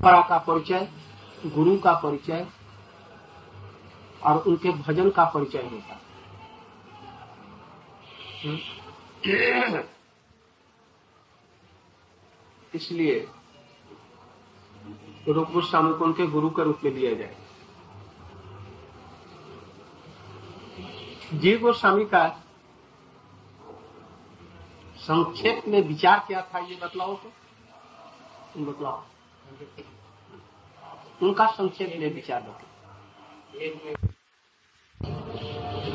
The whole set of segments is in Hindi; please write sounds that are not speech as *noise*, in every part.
परंपरा का परिचय, गुरु का परिचय और उनके भजन का परिचय होता। हम्म। इसलिए रूप गोस्वामी को उनके गुरु के रूप में लिया जाए। जीव गोस्वामी का संक्षेप में विचार क्या था ये बतलाओ तो? बतलाओ। उनका संक्षेप में विचार बतलाओ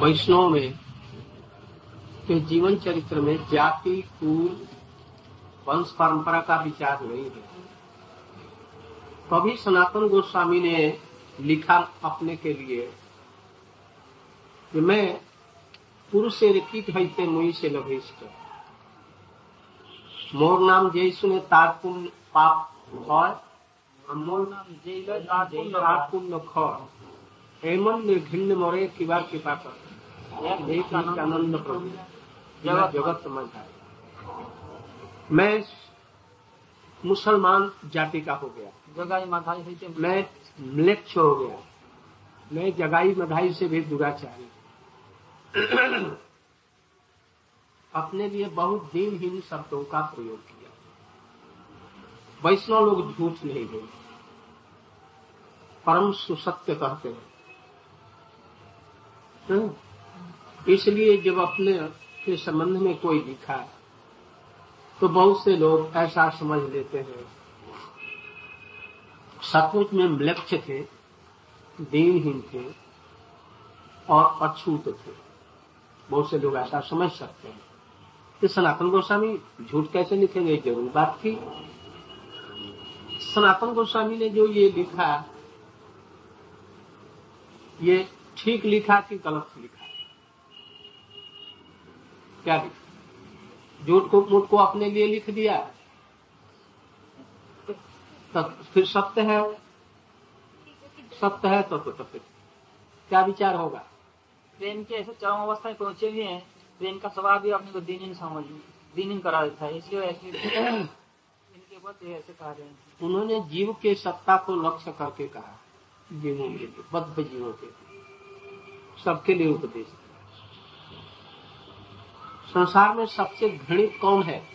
वैष्णव में, के जीवन चरित्र में जाति, कुल, वंश, परंपरा का विचार नहीं है। कभी सनातन गोस्वामी ने लिखा अपने के लिए, कि मैं पुरुष से रखित हईते मुई से लभिष्ट। मोर नाम जय सुने तार पाप হয় हेमन निर्घिन्न मोरे किबार कृपा कर मैं मुसलमान जाति का हो गया मैं म्लेच्छ हो गया मैं जगाई मधाई से भी दुराचारी अपने लिए बहुत दिन दिनहीन शब्दों का प्रयोग किया वैष्णव लोग झूठ नहीं बोलते परम सुसत्य कहते हैं। हम्म? इसलिए जब अपने के संबंध में कोई लिखा तो बहुत से लोग ऐसा समझ लेते हैं। सचमुच में म्लक्ष थे, दीनहीन थे और अछूत थे। बहुत से लोग ऐसा समझ सकते हैं। कि सनातन गोस्वामी झूठ कैसे लिखेंगे? ज़रूर बात थी। सनातन गोस्वामी ने जो ये लिखा ये ठीक लिखा कि गलत लिखा क्या लिखा? झूठ को मूठ को अपने लिए लिख दिया? तो फिर सत्य है सत्य है तो, तो, तो फिर क्या विचार होगा? प्रेम के ऐसे चरम अवस्था में पहुँचे हुए हैं प्रेम का स्वभाव भी अपने को दीनिन समझ दीनिन करा देता है। इसलिए ऐसे इनके बद ऐसे कहा रहे हैं। उन्होंने जीव के सत्ता को लक्ष्य करके कहा। जीवों के लिए बद्ध जीवों के लिए सबके लिए उपदेश। संसार में सबसे घृणित कौन है?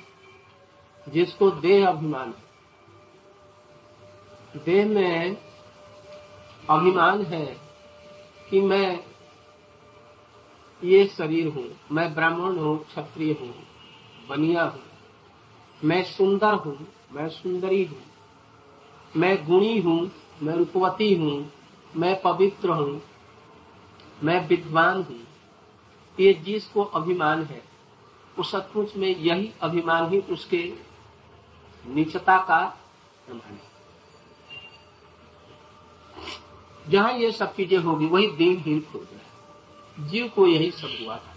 जिसको देह अभिमान है। देह में अभिमान है कि मैं ये शरीर हूँ, मैं ब्राह्मण हूँ, क्षत्रिय हूँ, बनिया हूँ। मैं सुंदर हूँ, मैं सुंदरी हूँ। मैं गुणी हूँ मैं रूपवती हूँ, मैं पवित्र हूँ, मैं विद्वान हूँ। ये जिसको अभिमान है, उस सचमुच में यही अभिमान ही उसके नीचता का प्रमाण है। जहाँ ये सब चीज़ें होगी, वही दिन ही हो गया। जीव को यही सब हुआ था।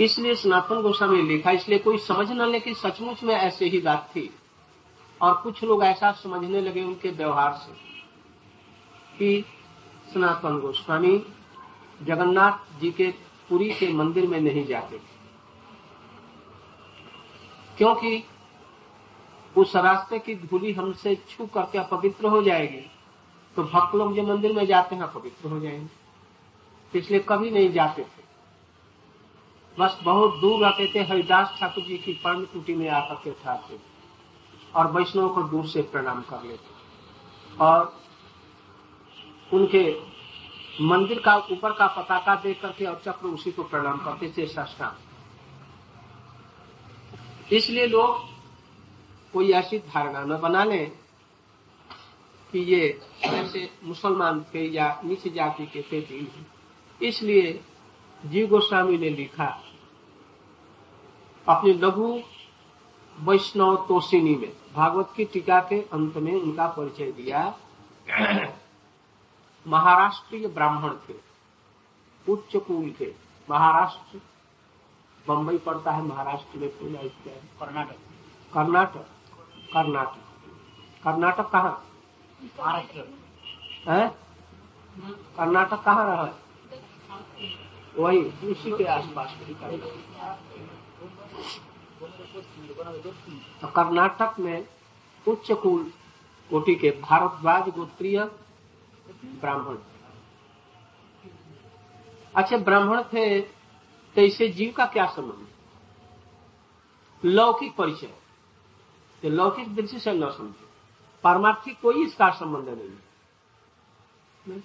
इसलिए सनातन गोस्वामी लिखा, इसलिए कोई समझ न ले कि सचमुच में ऐसे ही बात थी। और कुछ लोग ऐसा समझने लगे उनके व्यवहार से कि सनातन गोस्वामी जगन्नाथ जी के पुरी के मंदिर में नहीं जाते। क्योंकि उस रास्ते की धूली हमसे छू करके अपवित्र हो जाएगी तो भक्त लोग जो मंदिर में जाते हैं पवित्र हो जाएँगे। इसलिए कभी नहीं जाते थे। बस बहुत दूर रहते थे, हरिदास ठाकुर जी की पर्ण कुटी में आकर के ठहरते और वैष्णव को दूर से प्रणाम कर लेते और उनके मंदिर का ऊपर का पताका देख करके और चक्र उसी को प्रणाम करते थे साष्टांग। इसलिए लोग कोई ऐसी धारणा न बना ले कि ये ऐसे मुसलमान थे या नीच जाति के थे इसलिए जीव गोस्वामी ने लिखा, अपनी लघु वैष्णव तोषिनी में भागवत की टीका के अंत में उनका परिचय दिया। महाराष्ट्रीय ब्राह्मण थे। उच्च कुल थे। महाराष्ट्र बम्बई पड़ता है महाराष्ट्र में पूरा कर्नाटक। कर्नाटक? कर्नाटक। कर्नाटक कहाँ? है? कर्नाटक कहाँ रहा है? वही उसी के आसपास। तो कर्नाटक में उच्च कुल कोटि के भारद्वाज गोत्रीय ब्राह्मण। अच्छा ब्राह्मण थे तो इसे जीव का क्या संबंध? लौकिक परिचय। तो लौकिक दृष्टि से न समझे। पारमार्थिक कोई इसका संबंध नहीं है।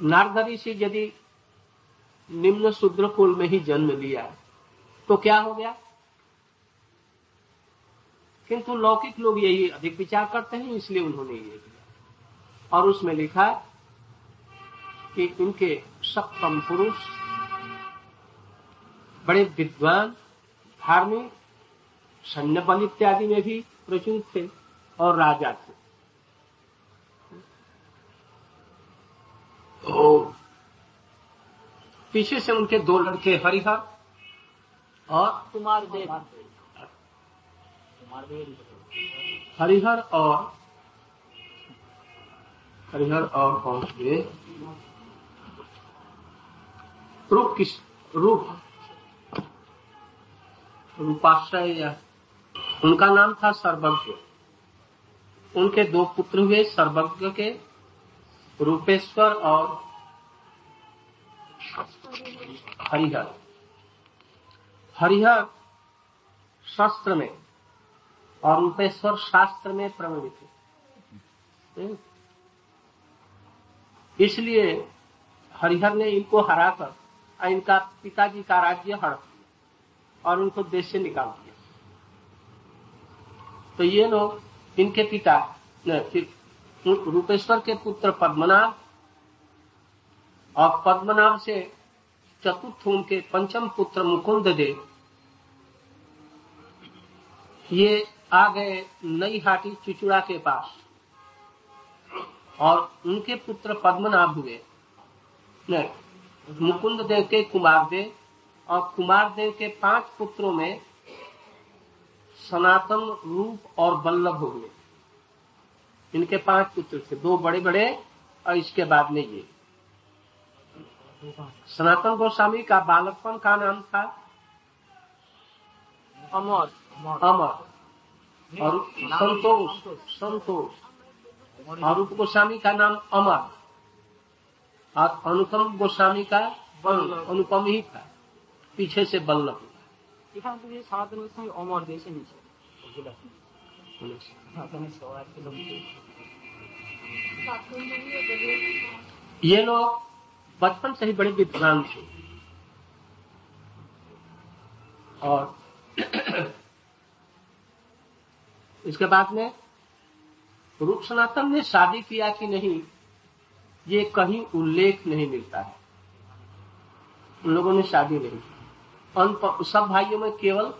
नारदरी से यदि निम्न शूद्र कुल में ही जन्म लिया तो क्या हो गया? किंतु लौकिक लोग यही अधिक विचार करते हैं, इसलिए उन्होंने ये किया। और उसमें लिखा कि इनके सप्तम पुरुष, बड़े विद्वान, धार्मिक सैन्य बल इत्यादि में भी प्रचुर थे और राजा थे। तो पीछे से उनके दो लड़के हरिहर और कुमार देव। हरिहर और हरिहर और कौन थे रूप किस रूप। रूपाश्रय या। उनका नाम था सर्वज्ञ। उनके दो पुत्र हुए सर्वज्ञ के रूपेश्वर और हरिहर। हरिहर शास्त्र में और रूपेश्वर शास्त्र में प्रमाणित है। इसलिए हरिहर ने इनको हराकर इनका पिताजी का राज्य हड़प दिया और उनको देश से निकाल दिया। तो ये लोग, इनके पिता रूपेश्वर के पुत्र पद्मनाभ और पद्मनाभ से चतुर्थ उनके पंचम पुत्र मुकुंद देव ये आ गए नई हाटी चिचुड़ा के पास। और उनके पुत्र पद्मनाभ हुए। मुकुंद देव के कुमार देव और कुमार देव के पाँच पुत्रों में सनातन रूप और बल्लभ हुए। इनके पाँच पुत्र थे, दो बड़े बड़े और इसके बाद में ये। सनातन गोस्वामी का बालकपन का नाम था अमर। अमर और संतोष संतोष और रूप गोस्वामी का नाम अमर और अनुपम गोस्वामी का अनुपम ही था पीछे से बल्लभ এখানে তো যে সনাতন গোস্বামী অমর দেশে নিচে সনাতনের সবার ये लोग बचपन से ही बड़े विद्वान थे और इसके बाद में रूप सनातन ने शादी किया कि नहीं ये कहीं उल्लेख नहीं मिलता है। उन लोगों ने शादी नहीं की। सब भाइयों में केवल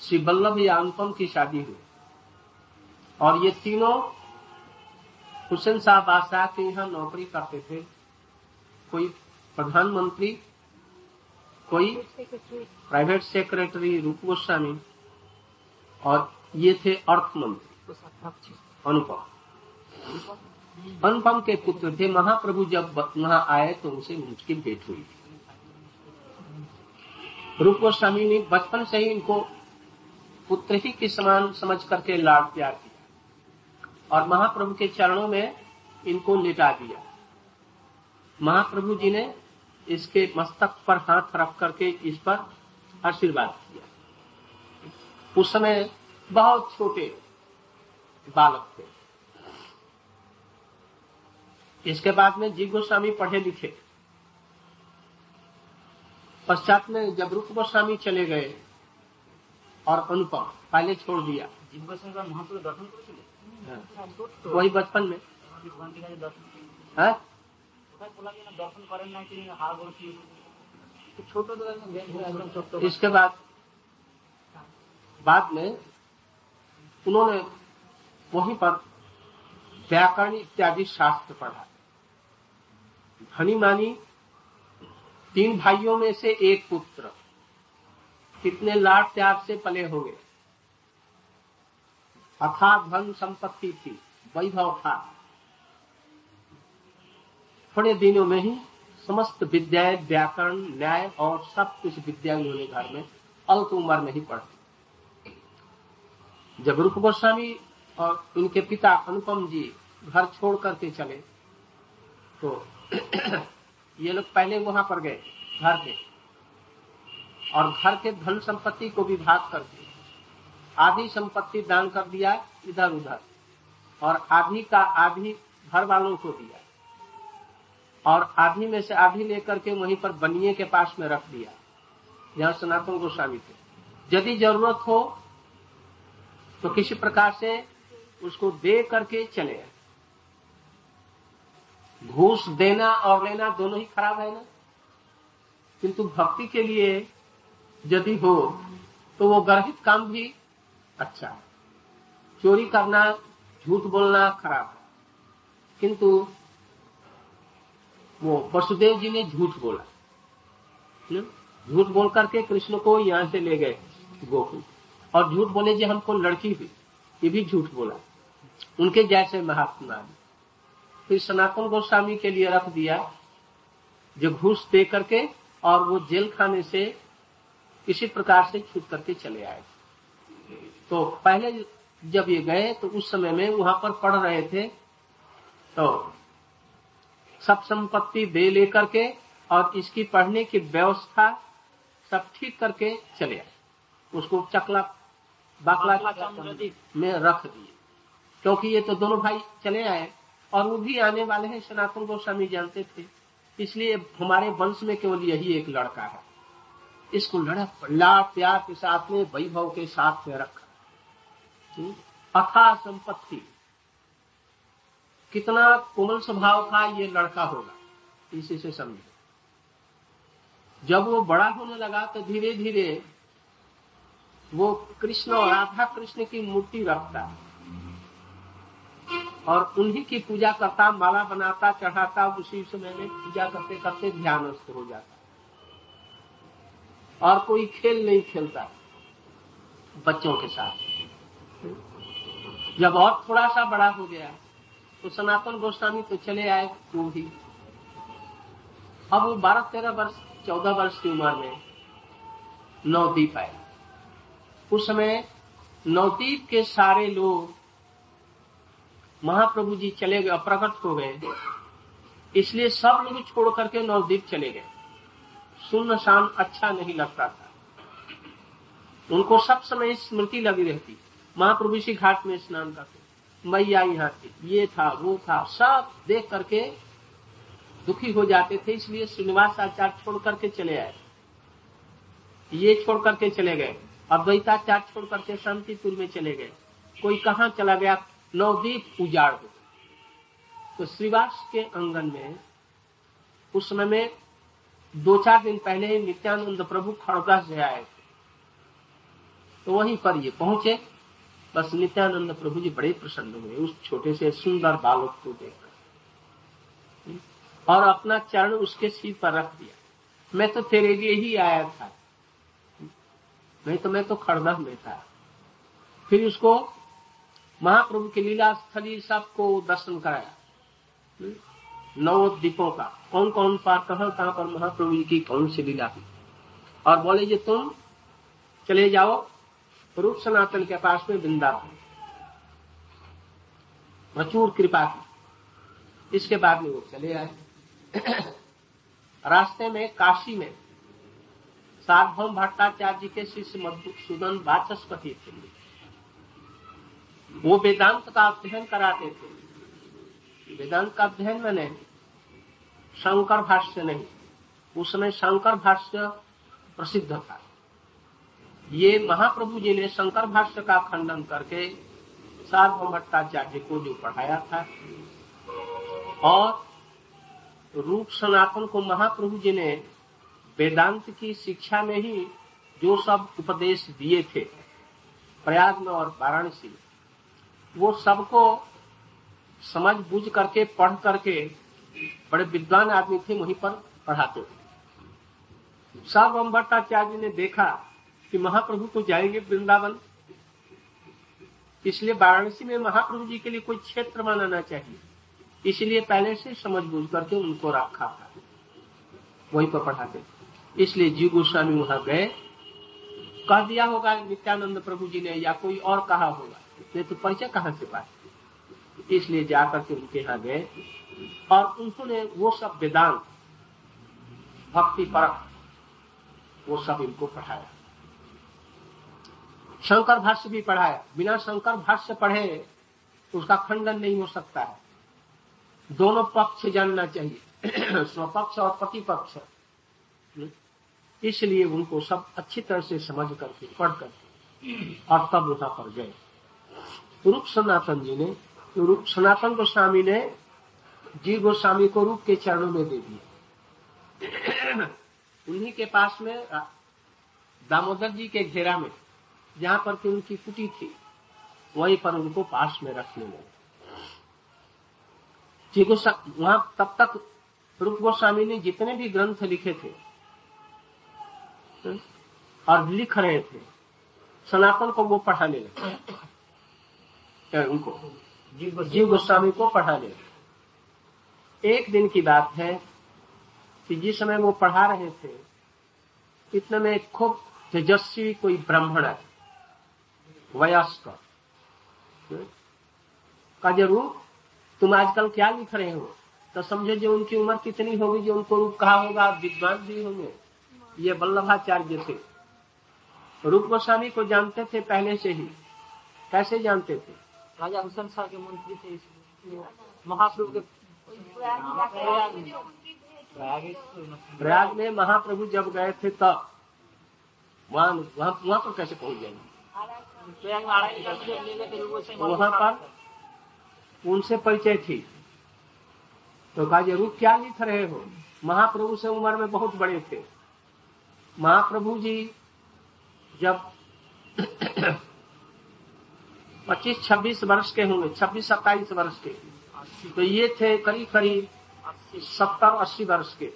श्री वल्लभ या अनुपम की शादी हुई। और ये तीनों हुसैन साहब बादशाह के यहाँ नौकरी करते थे। कोई प्रधानमंत्री कोई प्राइवेट सेक्रेटरी रूप गोस्वामी और ये थे अर्थ मंत्री अनुपम। अनुपम के पुत्र थे। महाप्रभु जब वहाँ आए तो उनसे उनकी भेंट हुई। रूप गोस्वामी ने बचपन से ही इनको पुत्र ही के समान समझ करके लाड प्यार किया और महाप्रभु के चरणों में इनको लिटा दिया। महाप्रभु जी ने इसके मस्तक पर हाथ रख करके इस पर आशीर्वाद किया उस समय बहुत छोटे बालक थे। इसके बाद में जी गोस्वामी पढ़े लिखे। पश्चात में जब रूप गोस्वामी चले गए और अनुपम पहले छोड़ दिया। जी गोस्वामी का दर्शन कर हाँ। वही बचपन में। हाँ? दर्शन करें छोटे। तो इसके बाद बाद में उन्होंने वहीं पर व्याकरण इत्यादि शास्त्र पढ़ा। धनी मानी, तीन भाइयों में से एक पुत्र। कितने लाड प्यार से पले होंगे? अथा धन संपत्ति थी, वैभव था। थोड़े दिनों में ही समस्त विद्याएँ, व्याकरण, न्याय और सब कुछ विद्या उन्होंने घर में अल्प उम्र में ही पढ़। जब रूप गोस्वामी और उनके पिता अनुपम जी घर छोड़ करके चले तो *clears throat* ये लोग पहले वहाँ पर गए, घर के और घर के धन संपत्ति को भी विभाग करके आधी संपत्ति दान कर दिया, इधर उधर। और आधी का आधी घर वालों को दिया। और आधी में से आधी लेकर के वहीं पर बनिए के पास में रख दिया जहाँ सनातन गोस्वामी थे यदि ज़रूरत हो तो किसी प्रकार से उसको दे करके चले घूस देना और लेना दोनों ही खराब है ना? किंतु भक्ति के लिए यदि हो तो वो गर्भित काम भी अच्छा है। चोरी करना, झूठ बोलना खराब है। किंतु वो वसुदेव जी ने झूठ बोला? झूठ बोल करके कृष्ण को यहाँ से ले गए गोकुल। और झूठ बोले जी हमको लड़की हुई, ये भी झूठ बोला। उनके जैसे महात्मा फिर सनातन गोस्वामी के लिए रख दिया, जो घूस दे करके और वो जेल खाने से किसी प्रकार से छूट करके चले आए। तो पहले जब ये गए तो उस समय में वहाँ पर पढ़ रहे थे तो सब संपत्ति दे लेकर के और इसकी पढ़ने की व्यवस्था सब ठीक करके चले आए। उसको चकला बाकला में रख दिए क्योंकि ये तो दोनों भाई चले आए और वो भी आने वाले हैं सनातन गोस्वामी जानते थे। इसलिए हमारे वंश में केवल यही एक लड़का है। इसको लड़क लाड़ प्यार के साथ में वैभव के साथ में रखा। हम्म? अथा संपत्ति। कितना कोमल स्वभाव का ये लड़का होगा इसी से समझो। जब वो बड़ा होने लगा तो धीरे धीरे वो कृष्ण और राधा कृष्ण की मूर्ति रखता है। और उन्हीं की पूजा करता, माला बनाता, चढ़ाता, उसी समय में पूजा करते करते ध्यानस्थ हो जाता। और कोई खेल नहीं खेलता बच्चों के साथ। जब और थोड़ा सा बड़ा हो गया तो सनातन गोस्वामी तो चले आए वो भी। अब वो बारह तेरह वर्ष, चौदह वर्ष की उम्र में नवदीप आए। उस समय नवदीप के सारे लोग महाप्रभु जी चले गए प्रकट हो गए। इसलिए सब लोग छोड़ करके नवदीप चले गए। सुन्न शान अच्छा नहीं लगता था। उनको सब समय स्मृति लगी रहती। महाप्रभु इसी घाट में स्नान करते। मैया यहाँ थी, ये था, वो था। सब देख करके दुखी हो जाते थे, इसलिए श्रीनिवास आचार्य छोड़ करके चले आए। ये छोड़ करके चले गए। अद्वैताचार्य छोड़ करके शांतिपुर में चले गए। कोई कहा चला गया? नवदीप उजाड़ हो। तो श्रीवास के आँगन में उस समय में दो चार दिन पहले ही नित्यानंद प्रभु खड़गा से आए थे। तो वहीं पर ये पहुँचे। बस नित्यानंद प्रभु जी बड़े प्रसन्न हुए उस छोटे से सुंदर बालक को देखकर। और अपना चरण उसके सिर पर रख दिया। मैं तो तेरे लिए ही आया था। नहीं तो मैं तो में था फिर उसको महाप्रभु की लीला स्थली सबको दर्शन कराया। नौ दीपों का। कौन कौन पार कहा कहाँ पर महाप्रभु जी की कौन सी लीला थी? और बोले जी तुम चले जाओ, रूप सनातन के पास में वृंदावन। प्रचुर कृपा की। इसके बाद में वो चले आए। *clears throat* रास्ते में, काशी में सार्वभौम भट्टाचार्य जी के शिष्य मधुसूदन वाचस्पति थे। वो वेदांत का अध्ययन कराते थे। वेदांत का अध्ययन मैंने शंकर भाष्य नहीं उस समय शंकर भाष्य प्रसिद्ध था। ये महाप्रभु जी ने शंकर भाष्य का खंडन करके सार्वभौम भट्टाचार्य को जो पढ़ाया था, और रूप सनातन को महाप्रभु जी ने वेदांत की शिक्षा में ही जो सब उपदेश दिए थे, प्रयाग में और वाराणसी, वो सबको समझ बुझ करके, पढ़ करके बड़े विद्वान आदमी थे, वहीं पर पढ़ाते थे। सार्वभौम भट्टाचार्य ने देखा कि महाप्रभु तो जाएँगे वृंदावन, इसलिए वाराणसी में महाप्रभु जी के लिए कोई क्षेत्र बनाना चाहिए। इसलिए पहले से समझ बूझ करके उनको रखा था, वहीं पर पढ़ाते इसलिए जी गोस्वामी वहाँ गए। कह दिया होगा नित्यानंद प्रभु जी ने, या कोई और कहा होगा। ये तो परिचय कहाँ से पाए? इसलिए जाकर के उनके यहाँ गए। और उन्होंने वो सब वेदांत, भक्ति परक, वो सब इनको पढ़ाया। शंकर भाष्य भी पढ़ाया बिना शंकर भाष्य पढ़े, उसका खंडन नहीं हो सकता है। दोनों पक्ष जानना चाहिए। *clears throat* स्वपक्ष और प्रतिपक्ष इसलिए उनको सब अच्छी तरह से समझ करके, पढ़ करके, और तब वहाँ पर गए। रूप सनातन जी ने, रूप सनातन गोस्वामी ने जी गोस्वामी को रूप के चरणों में दे दिया। उन्हीं के पास में दामोदर जी के घेरा में, जहाँ पर की उनकी कुटी थी, वहीं पर उनको पास में रखने लगे जी वहाँ तब तक रूप गोस्वामी ने जितने भी ग्रंथ लिखे थे और लिख रहे थे। सनातन को वो पढ़ाने लगे। उनको? जीव गोस्वामी को पढ़ाने लगे। एक दिन की बात है कि जिस समय वो पढ़ा रहे थे इतने में खूब तेजस्वी कोई ब्राह्मण है वयस्क। का ज़रूर तुम आजकल क्या लिख रहे हो? तो समझो जो उनकी उम्र कितनी होगी जो उनको रूप कहा होगा विद्वान भी होंगे। ये वल्लभाचार्य थे। रूप गोस्वामी को जानते थे पहले से ही। कैसे जानते थे? राजा हुसैन शाह के मंत्री थे महाप्रभु के प्रयाग में महाप्रभु जब गए थे तब वहाँ वहाँ वहाँ पर कैसे पहुँच जाएँगे वहाँ पर उनसे परिचय थी। तो कहा ज़रूर क्या लिख रहे हो? महाप्रभु से उम्र में बहुत बड़े थे। महाप्रभु जी जब 25-26 वर्ष के होंगे 26-27 वर्ष के। तो ये थे करीब करीब सत्तर अस्सी वर्ष के।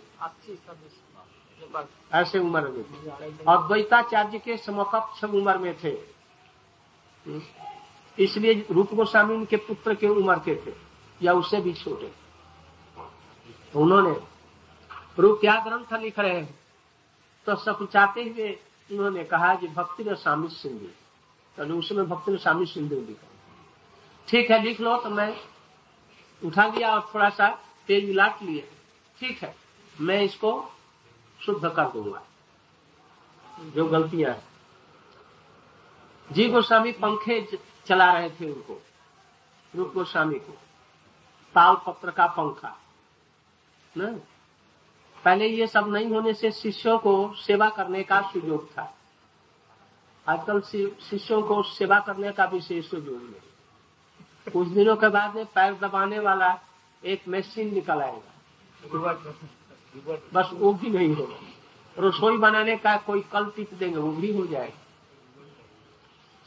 ऐसे उम्र में थे। और द्वैताचार्य के समकक्ष उम्र में थे। इसलिए रूप गोस्वामी उनके पुत्र के उम्र के थे या उससे भी छोटे। उन्होंने रूप क्या ग्रंथ लिख रहे हैं? तो सकुचाते हुए उन्होंने कहा कि भक्ति में स्वामी सिंधु। तो उसमें भक्ति में स्वामी सिंधु लिखा ठीक है, लिख लो तो मैं उठा लिया और थोड़ा सा तेज लाट लिए। ठीक है, मैं इसको शुद्ध कर दूँगा। जो गलतियाँ है। जी गोस्वामी, पंखे चला रहे थे उनको। रूप गोस्वामी को। ताल पत्र का पंखा। न? पहले ये सब नहीं होने से शिष्यों को सेवा करने का सुयोग था। आजकल शिष्यों को सेवा करने का विशेष सुयोग नहीं। कुछ दिनों के बाद में पैर दबाने वाला एक मशीन निकल आएगा। बस वो भी नहीं होगा। रसोई बनाने का कोई कल टिप देंगे, वो भी हो जाएगा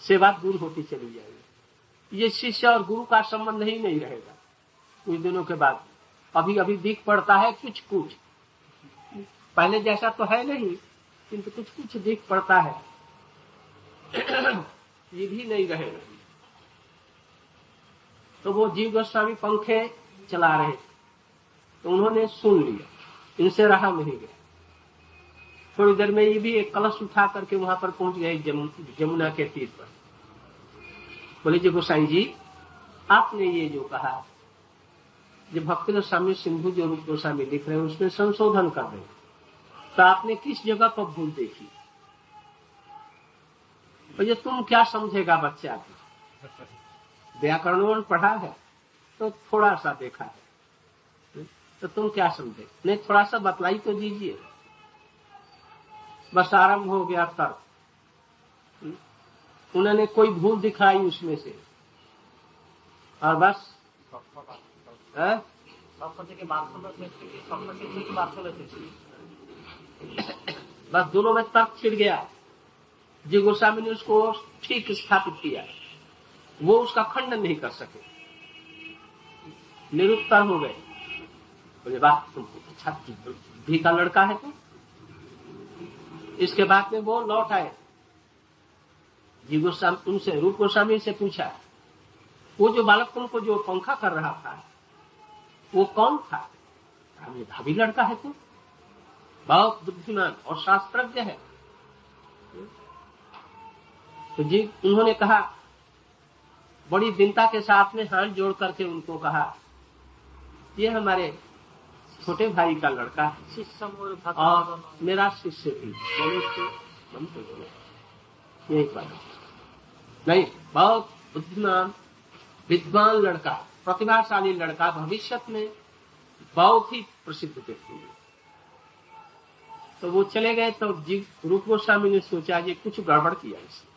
सेवा दूर होती चली जाएगी। ये शिष्य और गुरु का संबंध ही नहीं रहेगा। कुछ दिनों के बाद। अभी अभी दिख पड़ता है कुछ कुछ पहले जैसा तो है नहीं, किंतु कुछ कुछ दिख पड़ता है। ये भी नहीं रहे। तो वो जीव गोस्वामी पंखे चला रहे तो उन्होंने सुन लिया। इनसे रहा नहीं गया। थोड़ी देर में ये भी एक कलश उठा करके वहाँ पर पहुँच गए जमुना के तीर पर। बोले, जी गोसाई जी, आपने ये जो कहा, जो भक्ति गोस्वामी, सिंधु जो रूप गोस्वामी लिख रहे हैं, उसमें संशोधन कर रहे हैं तो आपने किस जगह पर भूल देखी? तो ये तुम क्या समझेगा बच्चा व्याकरण पढ़ा है तो थोड़ा सा देखा है। तो तुम क्या समझे? नहीं थोड़ा सा बतलाई तो दीजिए। बस आरंभ हो गया तर्क। उन्होंने कोई भूल दिखाई उसमें से? और बस? बस दोनों में तर्क छिड़ गया। जी गोस्वामी ने उसको ठीक स्थापित किया। वो उसका खंडन नहीं कर सके। निरुत्तर हो गए। बोले बात तुम अच्छा भी का लड़का है तो। इसके बाद में वो लौट आए। जी गोस्वामी, उनसे, रूप गोस्वामी से पूछा, वो जो बालक तुमको जो पंखा कर रहा था, वो कौन था? भाभी लड़का है तू। बहुत बुद्धिमान और शास्त्रज्ञ है। तो जी उन्होंने कहा बड़ी दीनता के साथ में हाथ जोड़ करके उनको कहा ये हमारे छोटे भाई का लड़का है। शिष्य और मेरा शिष्य भी तो यही बात नहीं बहुत बुद्धिमान विद्वान लड़का प्रतिभाशाली लड़का भविष्य में बहुत ही प्रसिद्ध व्यक्ति है। तो वो चले गए तो रूप गोस्वामी ने सोचा ये कुछ गड़बड़ किया इसने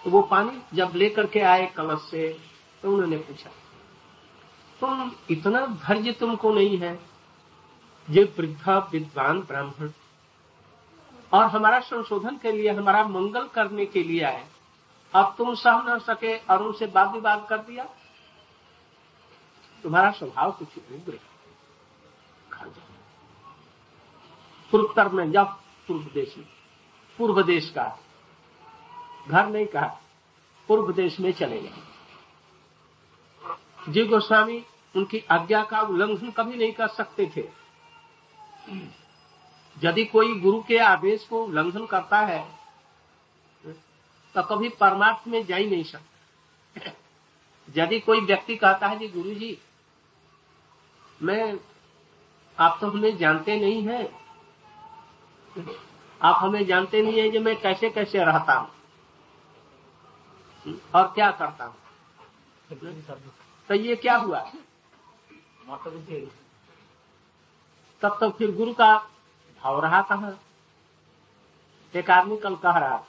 तो वो पानी जब लेकर के आए कलश से तो उन्होंने पूछा, तुम इतना धैर्य तुमको नहीं है, ये वृद्धा विद्वान ब्राह्मण, और हमारा संशोधन के लिए, हमारा मंगल करने के लिए आए। अब तुम सह न सके और उनसे वाद विवाद कर दिया। तुम्हारा स्वभाव कुछ उग्र है खा जाओ। पूर्वोत्तर में जाओ पूर्व देश में। पूर्व देश का घर नहीं कहा, पूर्व देश में चले गए। जी गोस्वामी, उनकी आज्ञा का उल्लंघन कभी नहीं कर सकते थे। यदि कोई गुरु के आदेश को उल्लंघन करता है तो कभी परमार्थ में जा ही नहीं सकता। यदि कोई व्यक्ति कहता है जी गुरु जी मैं आप तो हमें जानते नहीं हैं आप हमें जानते नहीं है कि मैं कैसे कैसे रहता हूँ। और क्या करता हूँ? तो ये क्या हुआ? तब तो फिर गुरु का भाव रहा कहा? एक आदमी कल कह रहा था,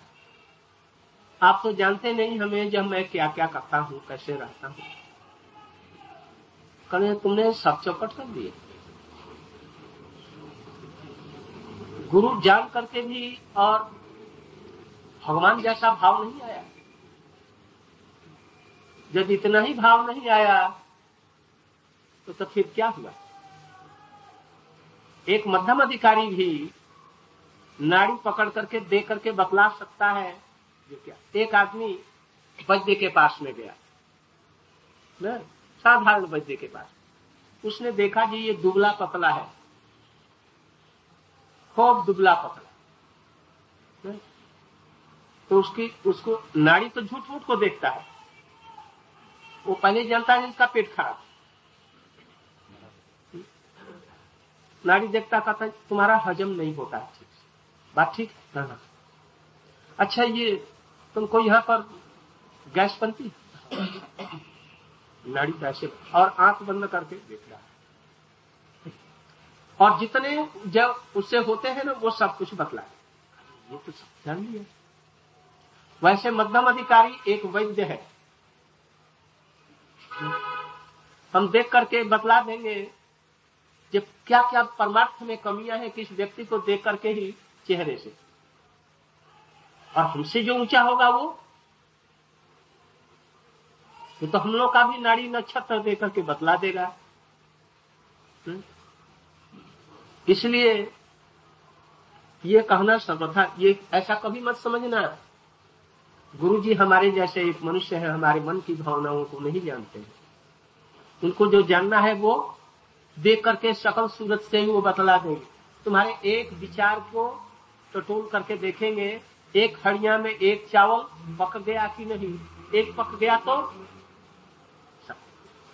आप तो जानते नहीं हमें जब मैं क्या क्या करता हूँ, कैसे रहता हूँ। कल तुमने सब चौपट कर दिए। गुरु जान करके भी और भगवान जैसा भाव नहीं आया। जब इतना ही भाव नहीं आया तो, तो फिर क्या हुआ? एक मध्यम अधिकारी भी नाड़ी पकड़ करके दे करके बतला सकता है जो क्या? एक आदमी वैद्य के पास में गया। न? साधारण वैद्य के पास। उसने देखा जी ये दुबला पतला है। खूब दुबला पतला तो उसकी, उसको नाड़ी तो झूठ झूठ को देखता है। वो पहले जानता है इसका पेट खराब। नाड़ी देखता कहता तुम्हारा हजम नहीं होता है ठीक बात ठीक है। अच्छा ये तुमको यहाँ पर गैस बनती नाड़ी कैसे और आँख बंद करके देख रहा है। और जितने जब उससे होते हैं ना वो सब कुछ बतलाए। ये तो सब जान लिया। वैसे मध्यम अधिकारी एक वैद्य है। हम देख करके बतला देंगे जब क्या क्या परमार्थ में कमियाँ हैं किस व्यक्ति को देख करके ही चेहरे से। और हमसे जो ऊँचा होगा वो वो तो हम लोग का भी नाड़ी नक्षत्र दे करके बतला देगा। हम्म? इसलिए ये कहना सर्वथा, ये ऐसा कभी मत समझना। गुरु जी हमारे जैसे एक मनुष्य है, हमारे मन की भावनाओं को नहीं जानते। हैं उनको जो जानना है वो देख करके सकल सूरत से ही वो बतला देंगे। तुम्हारे एक विचार को टटोल करके देखेंगे, एक हड़िया में एक चावल पक गया कि नहीं? एक पक गया तो?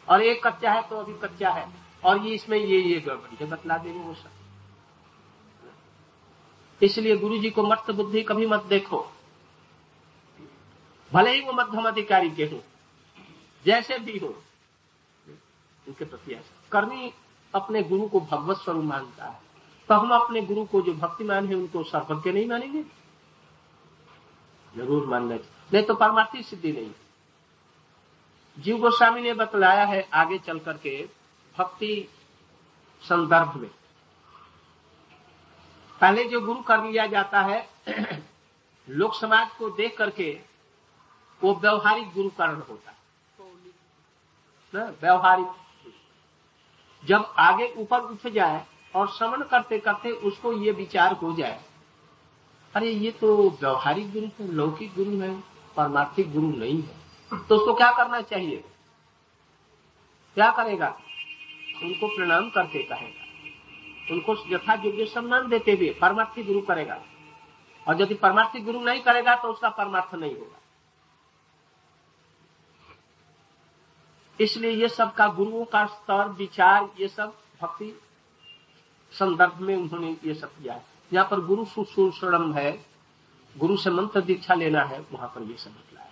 और एक कच्चा है तो अभी कच्चा है। और ये इसमें ये ये गड़बड़ी है, बतला देंगे वो सब। इसलिए गुरु जी को मत बुद्धि कभी मत देखो। भले ही वो मध्यम अधिकारी के हो, जैसे भी हो, उनके प्रति ऐसा। कर्मी अपने गुरु को भगवत स्वरूप मानता है तो हम अपने गुरु को जो भक्तिमान है, उनको सर्वज्ञ नहीं मानेंगे? ज़रूर मानना चाहिए नहीं तो परमार्थी सिद्धि नहीं। जीव गोस्वामी ने बतलाया है आगे चल करके, भक्ति संदर्भ में। पहले जो गुरु कर लिया जाता है, *clears throat* लोक समाज को देख करके वो व्यवहारिक गुरु गुरुकरण होता है। व्यवहारिक। जब आगे ऊपर उठ जाए और श्रवण करते करते उसको ये विचार हो जाए, अरे ये तो व्यवहारिक गुरु है, लौकिक गुरु है, परमार्थिक गुरु नहीं है। तो उसको क्या करना चाहिए? क्या करेगा? उनको प्रणाम करके कहेगा। उनको यथा योग्य सम्मान देते हुए परमार्थी गुरु करेगा। और यदि परमार्थी गुरु नहीं करेगा तो उसका परमार्थ नहीं होगा। इसलिए ये सब का गुरुओं का स्तर, विचार, ये सब भक्ति संदर्भ में उन्होंने ये सब किया है। यहाँ पर गुरु सुशूषणम है। गुरु से मंत्र दीक्षा लेना है, वहाँ पर ये सब निकला है।